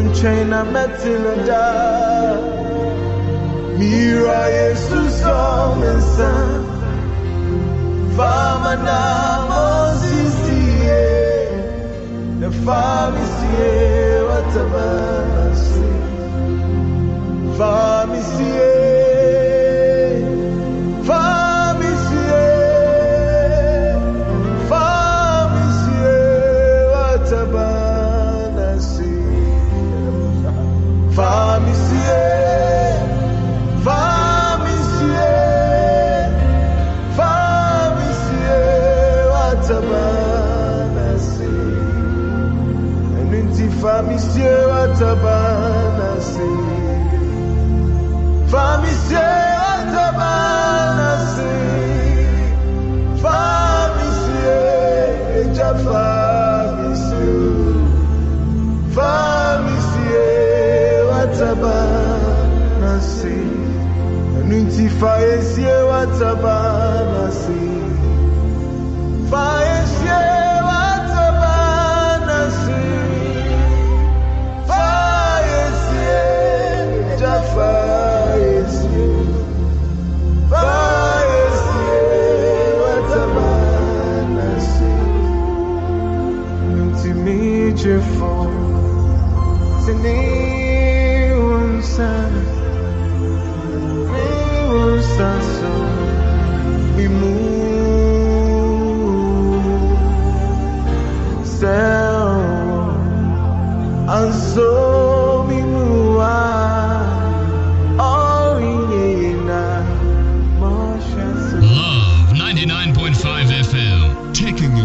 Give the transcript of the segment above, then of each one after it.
Unchaina metilada Mira Jesus omensa Fama na mosisie Ne famisie watabasi Famisie Eninti famisie watabanasi Famisie watabanasi Famisie eja famisie Famisie watabanasi Nunti faesie watabanasi Faesie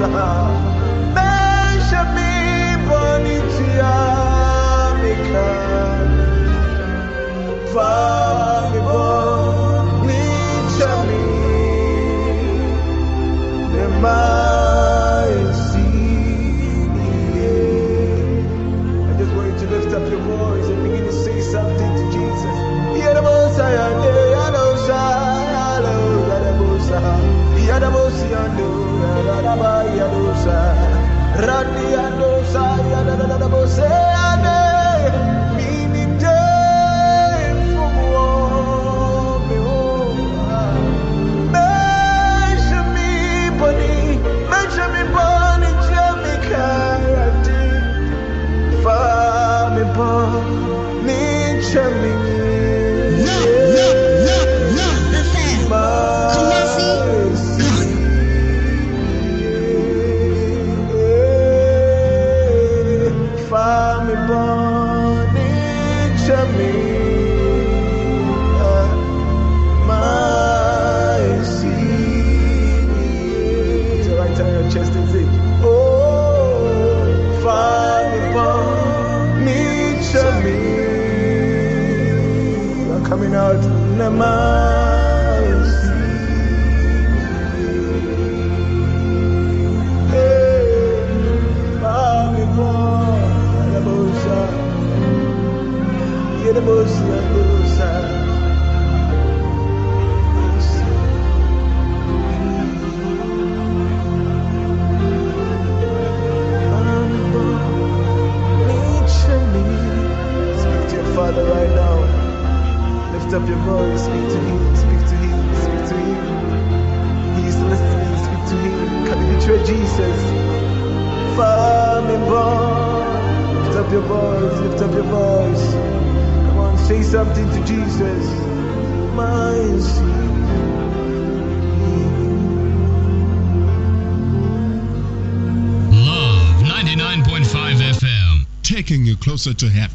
da you betray Jesus? Father, born. Lift up your voice, lift up your voice. Come on, say something to Jesus. My seed. Love 99.5 FM, taking you closer to heaven.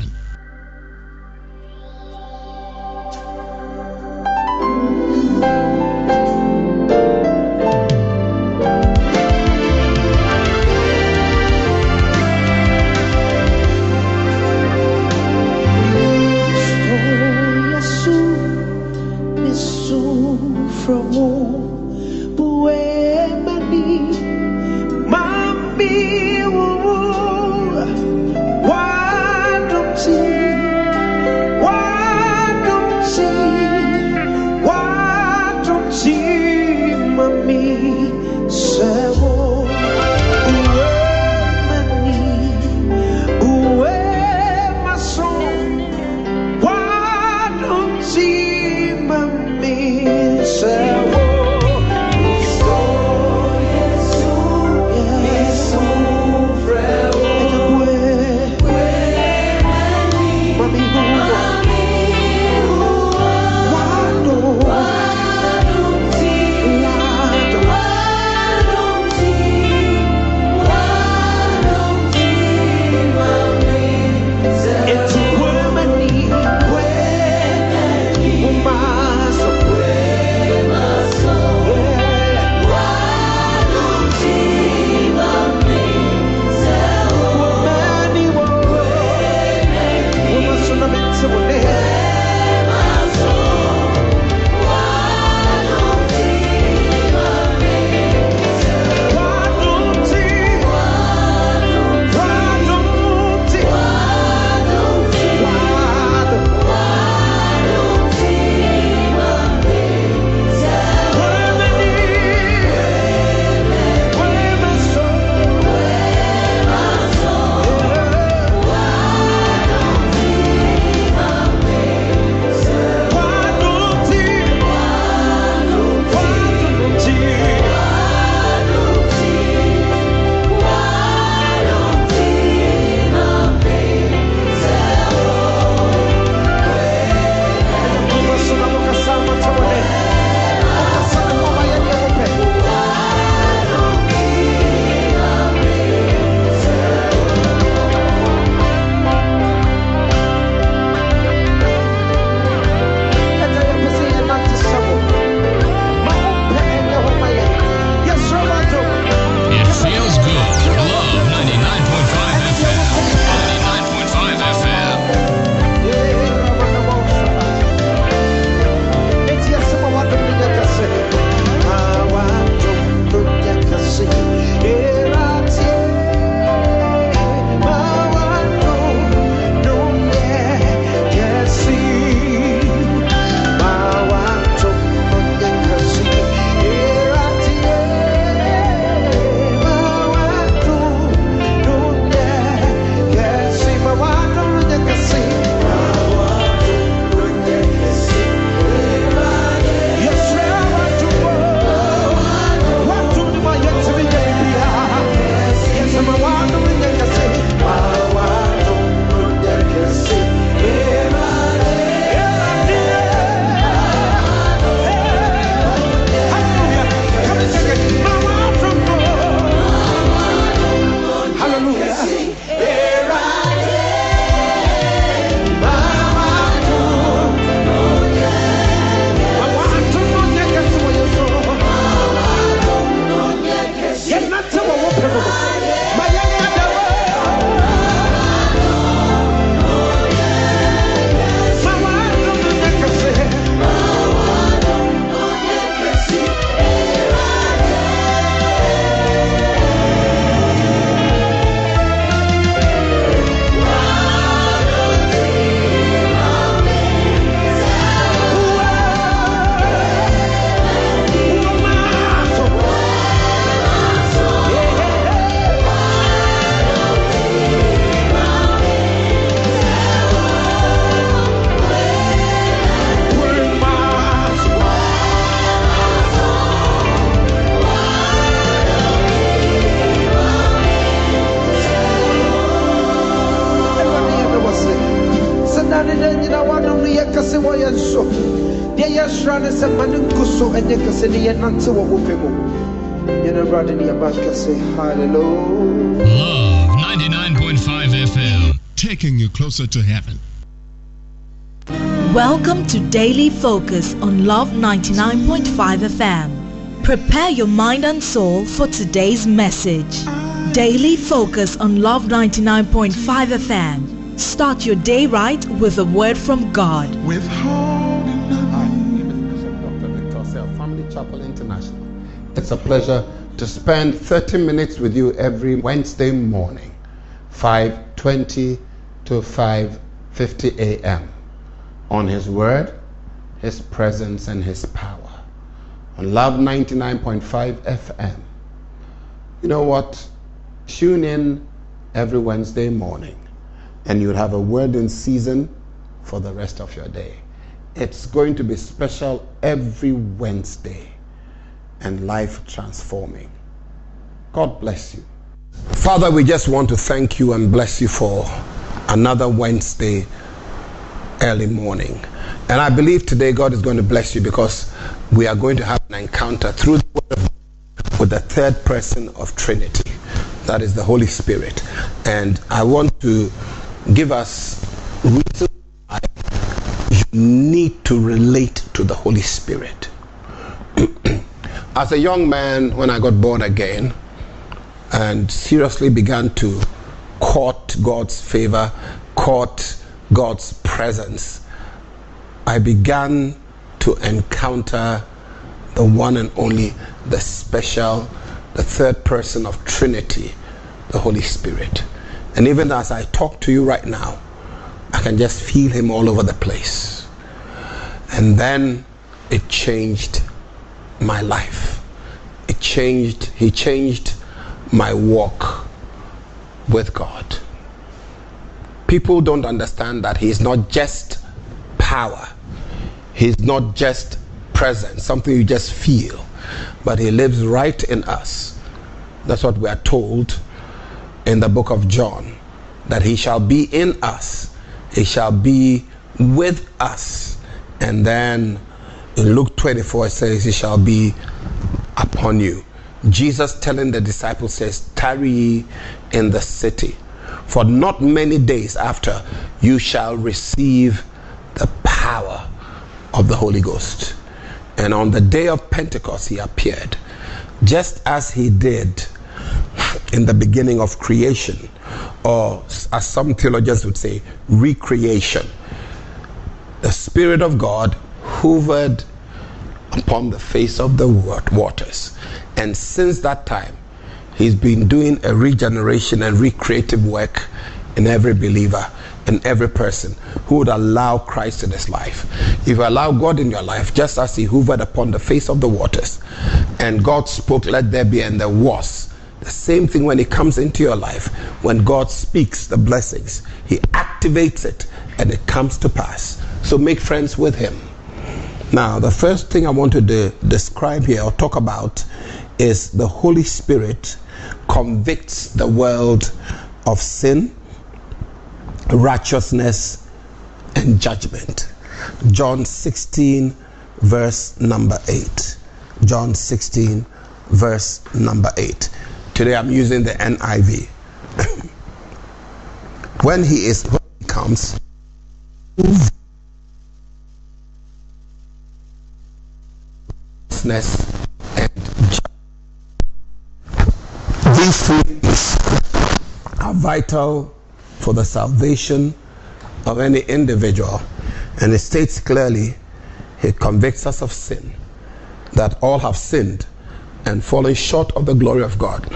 Sɛ ma ne nku so ɛnyɛ kɛsɛ ne yɛnante wɔ wo pɛ mu yɛne awurade ne yɛba kɛsɛ halleluya Love 99.5 FM. taking you closer to heaven. Welcome to Daily Focus on Love 99.5 FM. Prepare your mind and soul for today's message. Daily Focus on Love 99.5 FM. Start your day right with a word from God. With Hi, International. It's a pleasure to spend 30 minutes with you every Wednesday morning, 5:20 to 5:50 a.m. on His Word, His presence, and His power on Love 99.5 FM. You know what? Tune in every Wednesday morning, and you'll have a word in season for the rest of your day. It's going to be special every Wednesday and life transforming. God bless you. Father, we just want to thank you and bless you for another Wednesday early morning. And I believe today God is going to bless you because we are going to have an encounter through the Word of God with the third person of Trinity. That is the Holy Spirit. And I want to give us reasons why you need to relate to the Holy Spirit. As a young man, when I got born again and seriously began to court God's favor, court God's presence, I began to encounter the one and only, the special, the third person of Trinity, the Holy Spirit. And even as I talk to you right now, I can just feel him all over the place. And then it changed my life. It changed, he changed my walk with God. People don't understand that he's not just power. He's not just presence, something you just feel, but he lives right in us. That's what we are told in the book of John that he shall be in us, he shall be with us. And then in Luke 24, it says, He shall be upon you. Jesus telling the disciples says, Tarry ye in the city, for not many days after you shall receive the power of the Holy Ghost. And on the day of Pentecost, he appeared, just as he did in the beginning of creation, or as some theologians would say, recreation. The Spirit of God hovered upon the face of the waters. And since that time, he's been doing a regeneration and recreative work in every believer, in every person who would allow Christ in his life. If you allow God in your life, just as he hovered upon the face of the waters, and God spoke, let there be, and there was. The same thing when it comes into your life, when God speaks the blessings, he activates it and it comes to pass. So make friends with him. Now, the first thing I want to de- describe here or talk about is the Holy Spirit convicts the world of sin, righteousness, and judgment. John 16, verse number 8. John 16, verse number 8. Today I'm using the NIV. when he is when he comes, righteousness and judgment. These three things are vital for the salvation of any individual. And it states clearly, He convicts us of sin, that all have sinned and fallen short of the glory of God.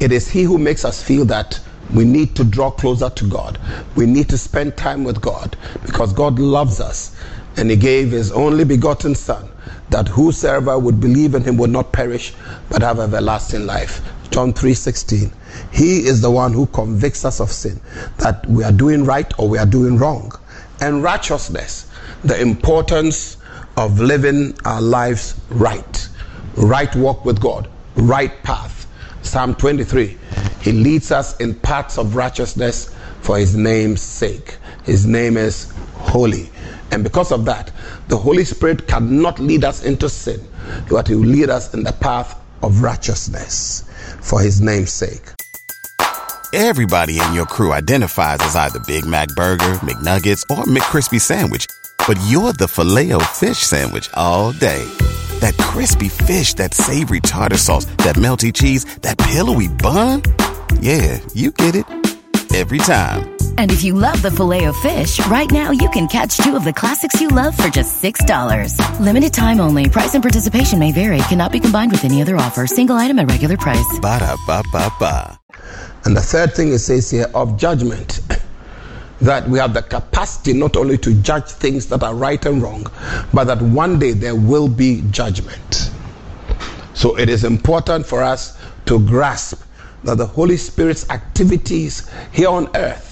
It is He who makes us feel that we need to draw closer to God. We need to spend time with God because God loves us and He gave His only begotten Son that whosoever would believe in Him would not perish but have everlasting life. John 3:16. He is the one who convicts us of sin, that we are doing right or we are doing wrong. And righteousness, the importance of living our lives right. Right walk with God, right path. Psalm 23. He leads us in paths of righteousness for his name's sake. His name is holy. And because of that, The Holy Spirit cannot lead us into sin, but He will lead us in the path of righteousness for His name's sake. Everybody in your crew identifies as either Big Mac Burger, McNuggets, or McCrispy Sandwich, but you're the filet fish Sandwich all day. That crispy fish, that savory tartar sauce, that melty cheese, that pillowy bun. Yeah, you get it every time. And if you love the Filet-O-Fish, right now you can catch two of the classics you love for just $6. Limited time only. Price and participation may vary. Cannot be combined with any other offer. Single item at regular price. Ba da ba ba ba. And the third thing it says here of judgment. That we have the capacity not only to judge things that are right and wrong, but that one day there will be judgment. So it is important for us to grasp that the Holy Spirit's activities here on earth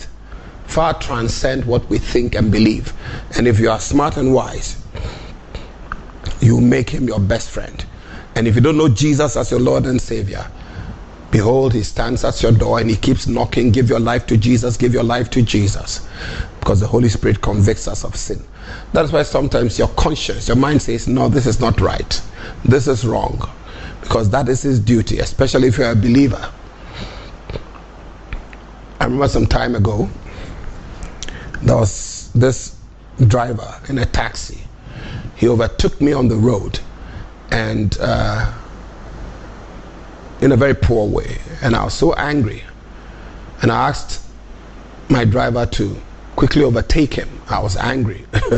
far transcend what we think and believe. And if you are smart and wise, you make him your best friend. And if you don't know Jesus as your Lord and Savior, behold, he stands at your door and he keeps knocking. Give your life to Jesus, give your life to Jesus. Because the Holy Spirit convicts us of sin. That's why sometimes your conscience, your mind says, No, this is not right. This is wrong. Because that is his duty, especially if you're a believer. I remember some time ago, there was this driver in a taxi. He overtook me on the road and uh, in a very poor way. And I was so angry. And I asked my driver to quickly overtake him. I was angry.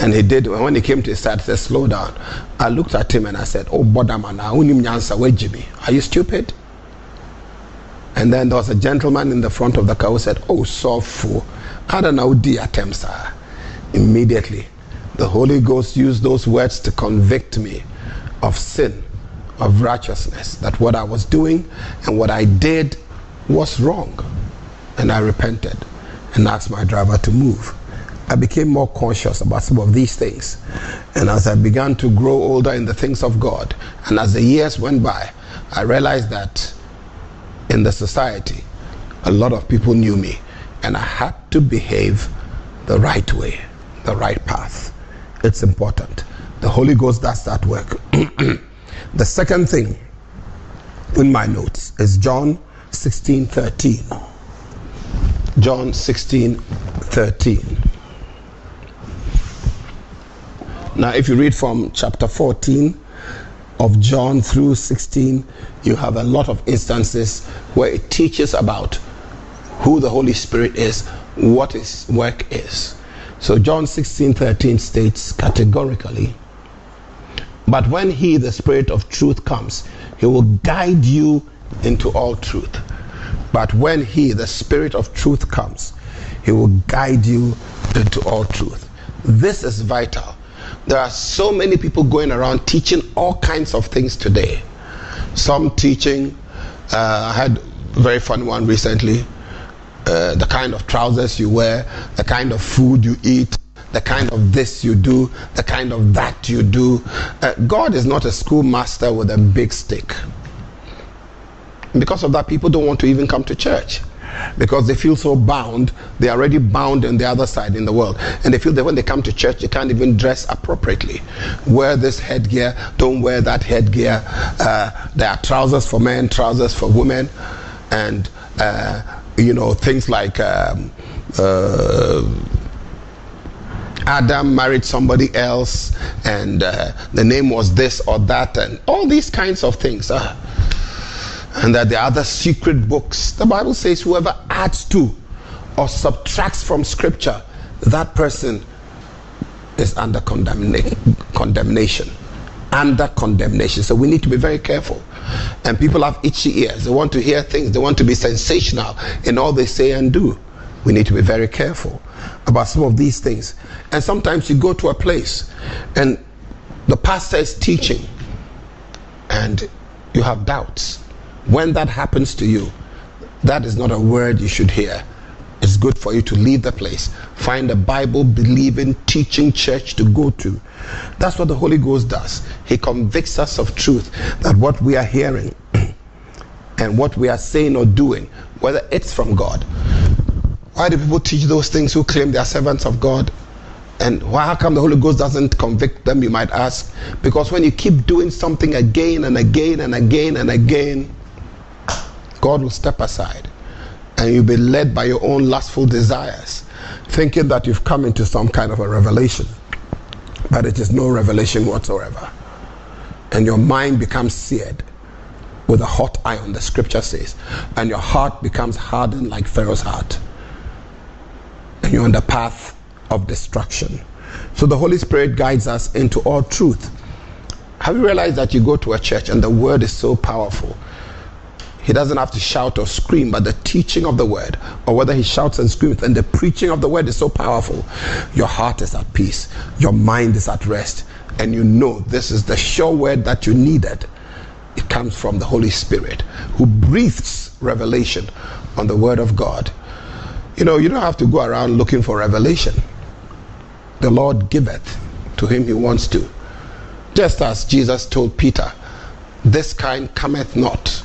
and he did. When he came to his side, he said, Slow down. I looked at him and I said, Oh, Bodaman, where Jimmy? are you stupid? And then there was a gentleman in the front of the car who said, Oh, so fool. I don't know, dear Immediately, the Holy Ghost used those words to convict me of sin, of righteousness, that what I was doing and what I did was wrong. And I repented and asked my driver to move. I became more conscious about some of these things. And as I began to grow older in the things of God, and as the years went by, I realized that in the society, a lot of people knew me, and I had to behave the right way, the right path. It's important. The Holy Ghost does that work. the second thing in my notes is John 16 13. John 16 13. Now, if you read from chapter 14, of John through 16, you have a lot of instances where it teaches about who the Holy Spirit is, what his work is. So John 16 13 states categorically, But when he, the Spirit of truth, comes, he will guide you into all truth. But when he, the Spirit of truth, comes, he will guide you into all truth. This is vital there are so many people going around teaching all kinds of things today. Some teaching, uh, I had a very fun one recently. Uh, the kind of trousers you wear, the kind of food you eat, the kind of this you do, the kind of that you do. Uh, God is not a schoolmaster with a big stick. Because of that, people don't want to even come to church because they feel so bound. They're already bound on the other side in the world. And they feel that when they come to church, they can't even dress appropriately. Wear this headgear, don't wear that headgear. Uh, there are trousers for men, trousers for women, and, uh, you know, things like. Um, uh, Adam married somebody else, and uh, the name was this or that, and all these kinds of things. Uh, and that there are other secret books. The Bible says whoever adds to or subtracts from scripture, that person is under condemna- condemnation. Under condemnation. So we need to be very careful. And people have itchy ears. They want to hear things, they want to be sensational in all they say and do. We need to be very careful about some of these things. And sometimes you go to a place and the pastor is teaching and you have doubts when that happens to you, that is not a word you should hear. It's good for you to leave the place. Find a Bible believing, teaching church to go to. That's what the Holy Ghost does. He convicts us of truth that what we are hearing and what we are saying or doing, whether it's from God. Why do people teach those things who claim they are servants of God And why, how come the Holy Ghost doesn't convict them, you might ask? Because when you keep doing something again and again and again and again, God will step aside and you'll be led by your own lustful desires, thinking that you've come into some kind of a revelation. But it is no revelation whatsoever. And your mind becomes seared with a hot iron, the scripture says, and your heart becomes hardened like Pharaoh's heart. And you're on the path of destruction. So the Holy Spirit guides us into all truth. Have you realized that you go to a church and the word is so powerful? He doesn't have to shout or scream, but the teaching of the word, or whether he shouts and screams, and the preaching of the word is so powerful. Your heart is at peace, your mind is at rest, and you know this is the sure word that you needed. It comes from the Holy Spirit who breathes revelation on the word of God. You know, you don't have to go around looking for revelation. The Lord giveth to him he wants to. Just as Jesus told Peter, This kind cometh not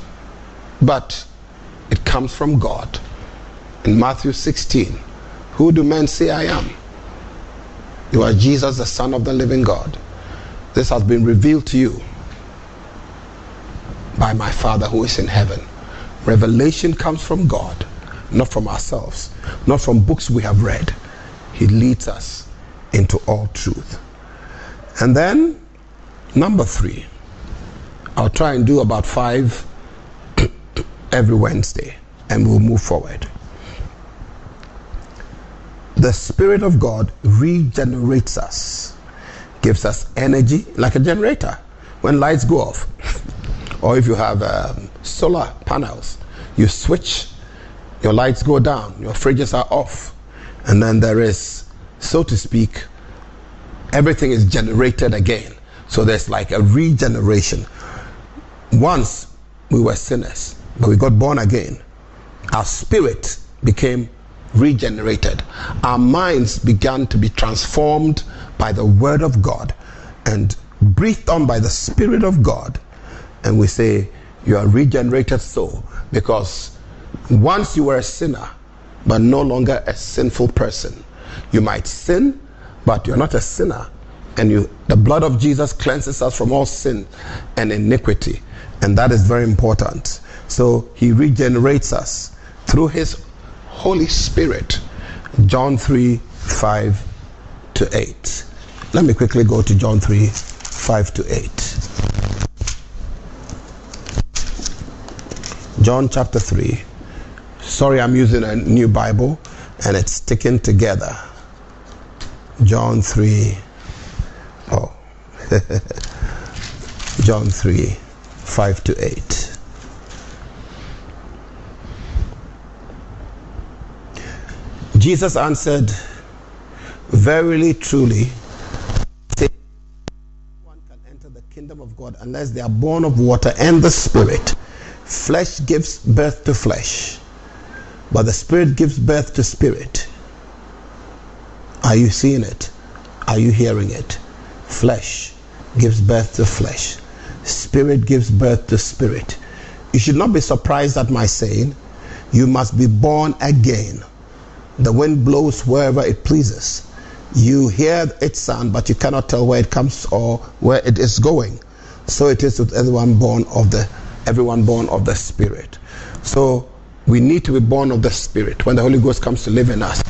but it comes from God. In Matthew 16, who do men say I am? You are Jesus, the Son of the living God. This has been revealed to you by my Father who is in heaven. Revelation comes from God, not from ourselves, not from books we have read. He leads us into all truth. And then, number three, I'll try and do about five every Wednesday and we'll move forward. The Spirit of God regenerates us, gives us energy like a generator when lights go off. or if you have um, solar panels, you switch, your lights go down, your fridges are off, and then there is, so to speak, everything is generated again. So there's like a regeneration. Once we were sinners, we got born again. Our spirit became regenerated. Our minds began to be transformed by the Word of God and breathed on by the Spirit of God. And we say, You are regenerated soul because once you were a sinner, but no longer a sinful person. You might sin, but you're not a sinner. And you, the blood of Jesus cleanses us from all sin and iniquity. And that is very important. So he regenerates us through his Holy Spirit. John 3 5 to 8. Let me quickly go to John 3 5 to 8. John chapter 3. Sorry, I'm using a new Bible and it's sticking together. John 3. Oh. John 3 5 to 8. Jesus answered, Verily, truly, one can enter the kingdom of God unless they are born of water and the Spirit. Flesh gives birth to flesh, but the Spirit gives birth to spirit. Are you seeing it? Are you hearing it? Flesh gives birth to flesh, spirit gives birth to spirit. You should not be surprised at my saying, You must be born again. The wind blows wherever it pleases. You hear its sound, but you cannot tell where it comes or where it is going. So it is with everyone born of the everyone born of the Spirit. So we need to be born of the Spirit. When the Holy Ghost comes to live in us,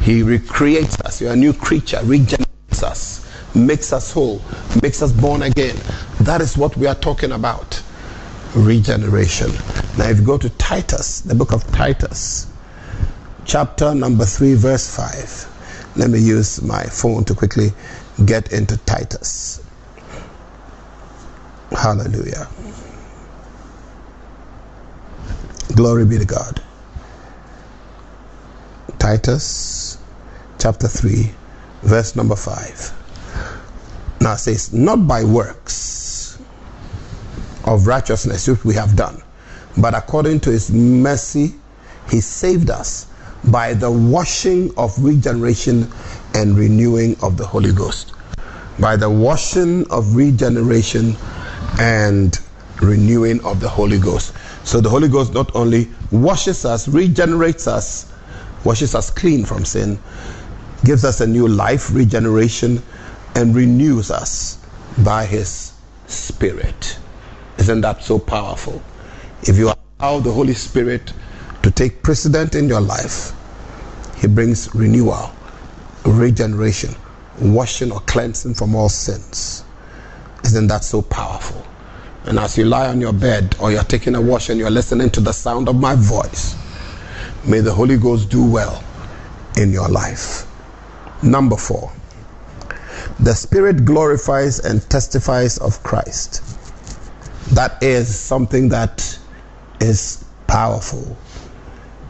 He recreates us. You're a new creature, regenerates us, makes us whole, makes us born again. That is what we are talking about. Regeneration. Now, if you go to Titus, the book of Titus, chapter number 3, verse 5. Let me use my phone to quickly get into Titus. Hallelujah. Glory be to God. Titus chapter 3, verse number 5. Now it says, Not by works of righteousness which we have done, but according to his mercy, he saved us by the washing of regeneration and renewing of the Holy Ghost. By the washing of regeneration and renewing of the Holy Ghost. So the Holy Ghost not only washes us, regenerates us, washes us clean from sin, gives us a new life, regeneration, and renews us by His Spirit. Isn't that so powerful? If you allow the Holy Spirit to take precedent in your life, He brings renewal, regeneration, washing or cleansing from all sins. Isn't that so powerful? And as you lie on your bed or you're taking a wash and you're listening to the sound of my voice, may the Holy Ghost do well in your life. Number four, the Spirit glorifies and testifies of Christ. That is something that is powerful.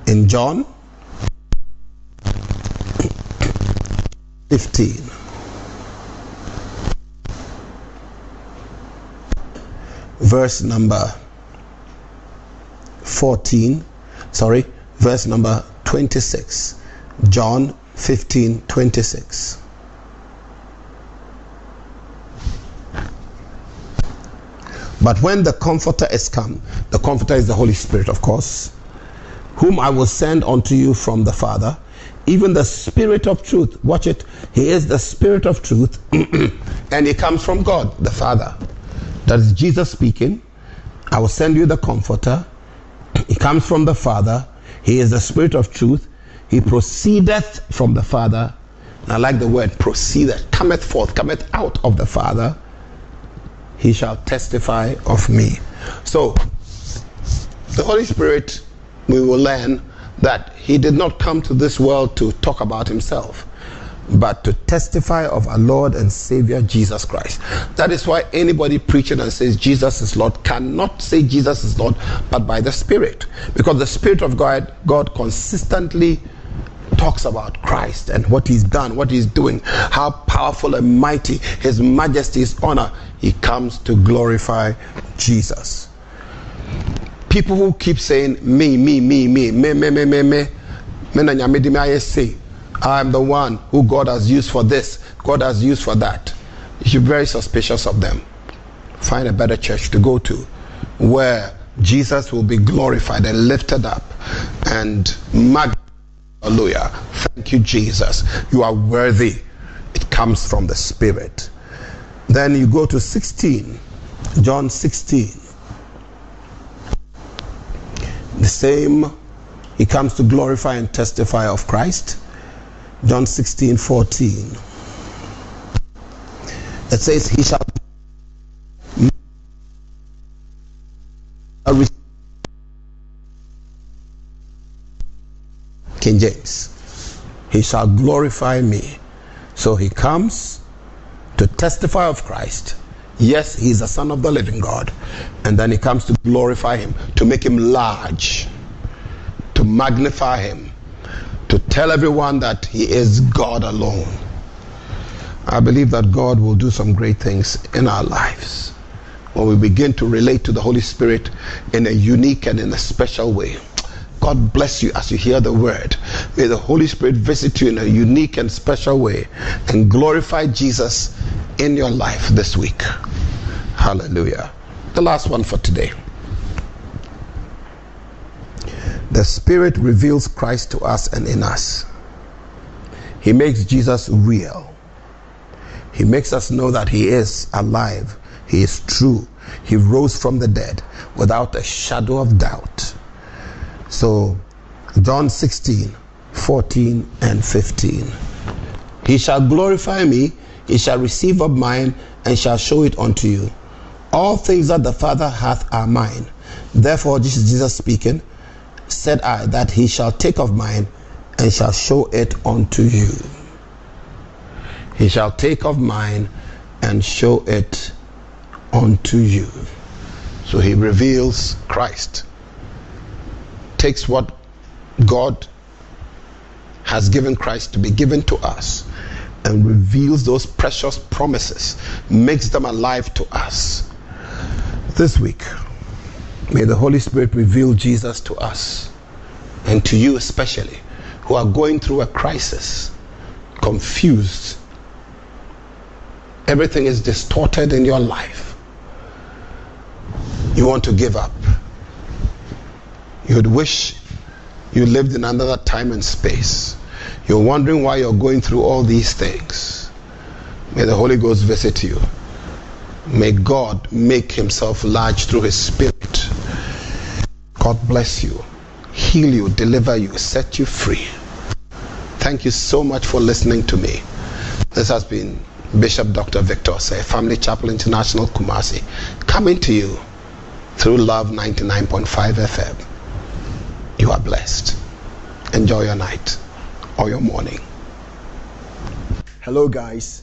In John 15, verse number 14, sorry, verse number 26. John 15 26. But when the Comforter is come, the Comforter is the Holy Spirit, of course, whom I will send unto you from the Father, even the Spirit of truth. Watch it. He is the Spirit of truth, and he comes from God, the Father. That is Jesus speaking. I will send you the Comforter. He comes from the Father. He is the Spirit of truth. He proceedeth from the Father. And I like the word proceedeth, cometh forth, cometh out of the Father. He shall testify of me. So, the Holy Spirit, we will learn that He did not come to this world to talk about Himself, but to testify of our Lord and Savior Jesus Christ. That is why anybody preaching and says Jesus is Lord cannot say Jesus is Lord, but by the Spirit. Because the Spirit of God, God consistently talks about Christ and what he's done, what he's doing, how powerful and mighty his majesty's honor. He comes to glorify Jesus. People who keep saying me, me, me, me, me, me, me, me, me, me, I'm the one who God has used for this, God has used for that. You should be very suspicious of them. Find a better church to go to where Jesus will be glorified and lifted up and magnified Hallelujah. Thank you, Jesus. You are worthy. It comes from the Spirit. Then you go to 16, John 16. The same, he comes to glorify and testify of Christ. John 16, 14. It says, He shall King James. He shall glorify me. So he comes to testify of Christ. Yes, he is the Son of the living God. And then he comes to glorify him, to make him large, to magnify him, to tell everyone that he is God alone. I believe that God will do some great things in our lives when we begin to relate to the Holy Spirit in a unique and in a special way. God bless you as you hear the word. May the Holy Spirit visit you in a unique and special way and glorify Jesus in your life this week. Hallelujah. The last one for today. The Spirit reveals Christ to us and in us. He makes Jesus real. He makes us know that He is alive. He is true. He rose from the dead without a shadow of doubt. So, John 16, 14, and 15. He shall glorify me, he shall receive of mine, and shall show it unto you. All things that the Father hath are mine. Therefore, this is Jesus speaking, said I, that he shall take of mine and shall show it unto you. He shall take of mine and show it unto you. So he reveals Christ takes what God has given Christ to be given to us and reveals those precious promises, makes them alive to us. This week, may the Holy Spirit reveal Jesus to us and to you especially who are going through a crisis, confused. Everything is distorted in your life. You want to give up you would wish you lived in another time and space. You're wondering why you're going through all these things. May the Holy Ghost visit you. May God make himself large through his spirit. God bless you, heal you, deliver you, set you free. Thank you so much for listening to me. This has been Bishop Dr. Victor Say, Family Chapel International Kumasi, coming to you through Love 99.5 FM. You are blessed. Enjoy your night or your morning. Hello, guys.